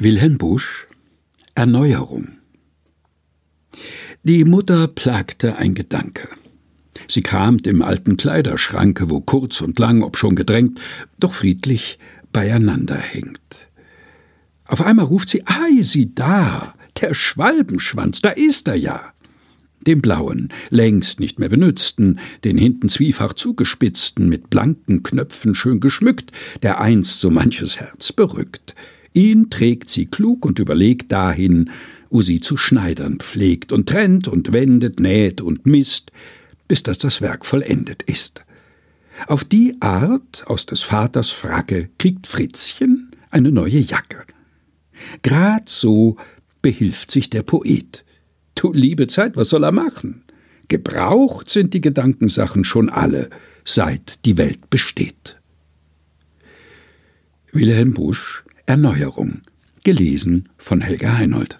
Wilhelm Busch Erneuerung Die Mutter plagte ein Gedanke. Sie kramt im alten Kleiderschranke, wo kurz und lang, ob schon gedrängt, doch friedlich beieinander hängt. Auf einmal ruft sie, ei, sieh da, der Schwalbenschwanz, da ist er ja. Den blauen, längst nicht mehr benützten, den hinten zwiefach zugespitzten, mit blanken Knöpfen schön geschmückt, der einst so manches Herz berückt. Ihn trägt sie klug und überlegt dahin, wo sie zu schneidern pflegt und trennt und wendet, näht und misst, bis dass das Werk vollendet ist. Auf die Art aus des Vaters Fracke kriegt Fritzchen eine neue Jacke. Grad so behilft sich der Poet. Du liebe Zeit, was soll er machen? Gebraucht sind die Gedankensachen schon alle, seit die Welt besteht. Wilhelm Busch Erneuerung. Gelesen von Helga Heinold.